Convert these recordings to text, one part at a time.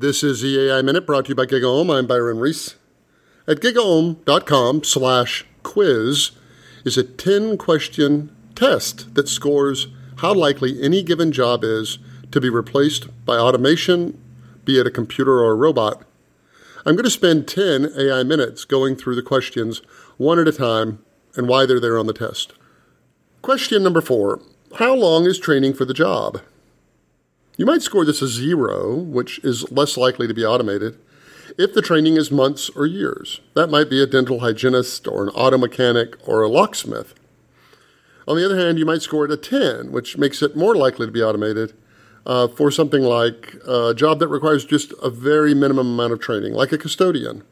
This is the AI Minute brought to you by Gigaom. I'm Byron Reese. At gigaom.com slash quiz is a 10 question test that scores how likely any given job is to be replaced by automation, be it a computer or a robot. I'm going to spend 10 AI minutes going through the questions one at a time and why they're there on the test. Question number four How long is training for the job? You might score this a zero, which is less likely to be automated, if the training is months or years. That might be a dental hygienist or an auto mechanic or a locksmith. On the other hand, you might score it a 10, which makes it more likely to be automated uh, for something like a job that requires just a very minimum amount of training, like a custodian.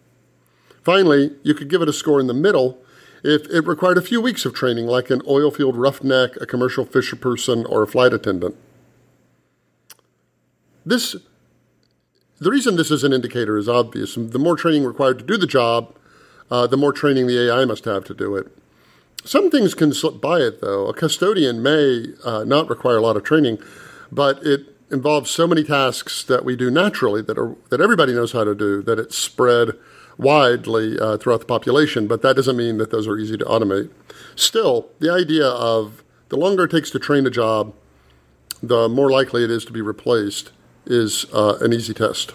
Finally, you could give it a score in the middle if it required a few weeks of training, like an oil field roughneck, a commercial fisher person, or a flight attendant. This, the reason this is an indicator is obvious. The more training required to do the job, uh, the more training the AI must have to do it. Some things can slip by it, though. A custodian may uh, not require a lot of training, but it involves so many tasks that we do naturally that are that everybody knows how to do that it's spread widely uh, throughout the population. But that doesn't mean that those are easy to automate. Still, the idea of the longer it takes to train a job, the more likely it is to be replaced is uh, an easy test.